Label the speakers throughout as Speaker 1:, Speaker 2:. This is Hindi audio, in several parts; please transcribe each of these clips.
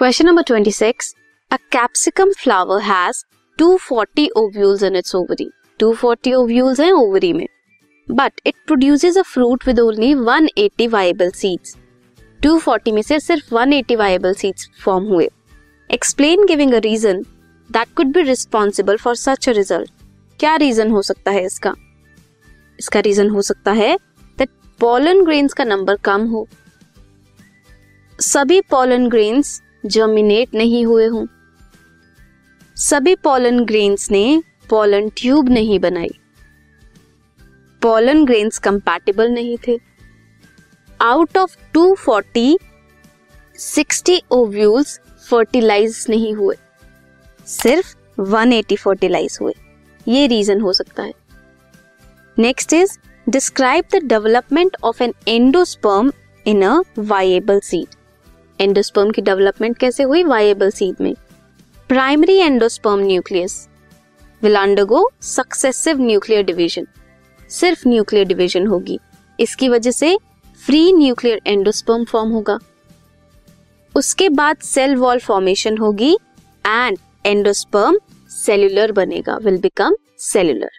Speaker 1: Question number twenty six a capsicum flower has 240 ovules in its ovary 240 ovules हैं ओवरी में. But it produces a fruit with only 180 viable seeds 240 में से सिर्फ़ 180 वायबल सीड्स फॉर्म हुए. Explain giving a reason that could be responsible for such a result क्या रीजन हो सकता है इसका? इसका रीजन हो सकता है दैट पोलन ग्रेन्स का नंबर कम हो. सभी पोलन ग्रेन्स जर्मिनेट नहीं हुए हों। सभी पॉलन ग्रेन्स ने पॉलन ट्यूब नहीं बनाई। पॉलन ग्रेन्स कंपैटिबल नहीं थे। आउट ऑफ़ 240 60 ओव्यूल्स फर्टिलाइज नहीं हुए। सिर्फ़ 180 फर्टिलाइज हुए। ये रीजन हो सकता है। Next is describe the development of an endosperm in a viable seed endosperm की डेवलपमेंट कैसे हुई वाइएबल सीड में? Primary endosperm nucleus will undergo successive nuclear division सिर्फ़ न्यूक्लियर डिवीज़न होगी। इसकी वजह से फ्री न्यूक्लियर एंडोस्पर्म फॉर्म होगा। उसके बाद सेल वॉल फॉर्मेशन होगी एंड एंडोस्पर्म सेल्यूलर बनेगा। Will become cellular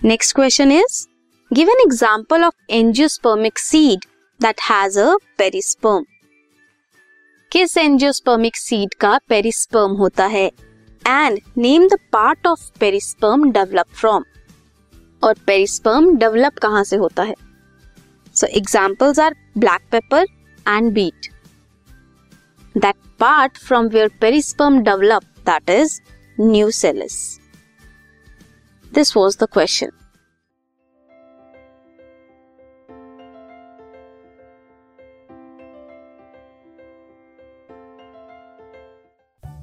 Speaker 1: next question is give an example of angiospermic seed that has a perisperm किस एंजियोस्पर्मिक सीड का पेरिस्पर्म होता है? And name the part of perisperm develop from और पेरिस्पर्म डेवलप कहाँ से होता है? So examples are black pepper and beet that part from where perisperm develop that is nucellus this was the question